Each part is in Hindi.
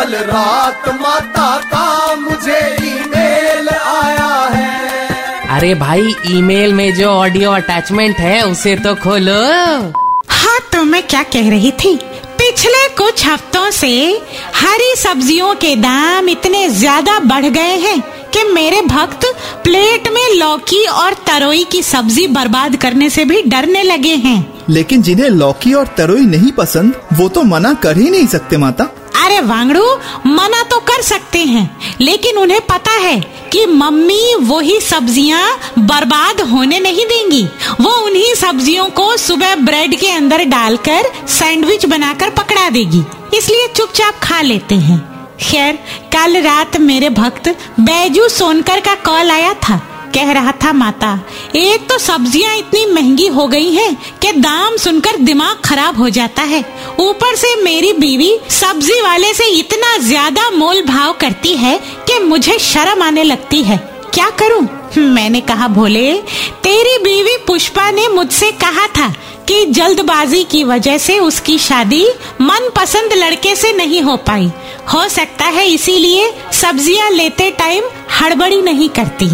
कल रात माता का मुझे ईमेल आया है। अरे भाई ईमेल में जो ऑडियो अटैचमेंट है उसे तो खोलो। हाँ तो मैं क्या कह रही थी? पिछले कुछ हफ्तों से हरी सब्जियों के दाम इतने ज़्यादा बढ़ गए हैं कि मेरे भक्त प्लेट में लौकी और तरोई की सब्ज़ी बर्बाद करने से भी डरने लगे हैं। लेकिन जिन्हें लौकी और तरोई नहीं पसंद वो तो मना कर ही नहीं सकते माता। अरे वांगड़ू, मना तो कर सकते हैं, लेकिन उन्हें पता है कि मम्मी वही सब्ज़ियाँ बर्बाद होने नहीं देंगी। वो उन्हीं सब्जियों को सुबह ब्रेड के अंदर डालकर सैंडविच बनाकर पकड़ा देगी। इसलिए चुपचाप खा लेते हैं। खैर, कल रात मेरे भक्त बैजू सोनकर का कॉल आया था। कह रहा था, माता, एक तो सब्ज़ियाँ इतनी महँगी हो गई हैं कि दाम सुनकर दिमाग खराब हो जाता है। ऊपर से मेरी बीवी सब्ज़ी वाले से इतना ज़्यादा मोल भाव करती है कि मुझे शर्म आने लगती है। क्या करूँ? मैंने कहा, भोले, तेरी बीवी पुष्पा ने मुझसे कहा था कि जल्दबाजी की वजह से उसकी शादी मनपसंद लड़के से नहीं हो पाई। हो सकता है इसीलिए सब्ज़ियाँ लेते टाइम हड़बड़ी नहीं करती।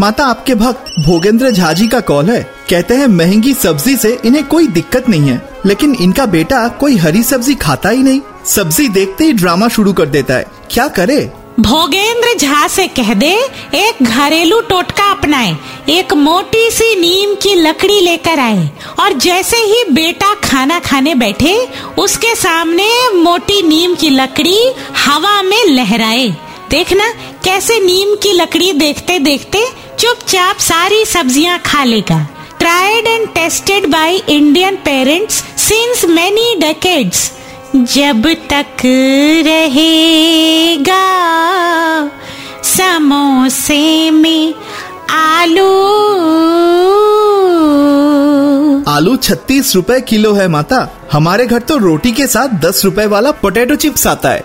माता आपके भक्त भोगेंद्र झा जी का कॉल है। कहते हैं, महँगी सब्ज़ी से इन्हें कोई दिक्कत नहीं है, लेकिन इनका बेटा कोई हरी सब्ज़ी खाता ही नहीं। सब्ज़ी देखते ही ड्रामा शुरू कर देता है। क्या करे? भोगेंद्र झा से कह दे, एक घरेलू टोटका अपनाए, एक मोटी सी नीम की लकड़ी लेकर आए, और जैसे ही बेटा खाना खाने बैठे, उसके सामने मोटी नीम की लकड़ी हवा में लहराए। देखना, कैसे नीम की लकड़ी देखते देखते चुपचाप सारी सब्ज़ियाँ खा लेगा। Tried and tested by Indian parents since many decades जब तक रहेगा, समोसे में आलू। आलू छत्तीस रुपए किलो है माता। हमारे घर तो रोटी के साथ दस रुपए वाला पोटैटो चिप्स आता है।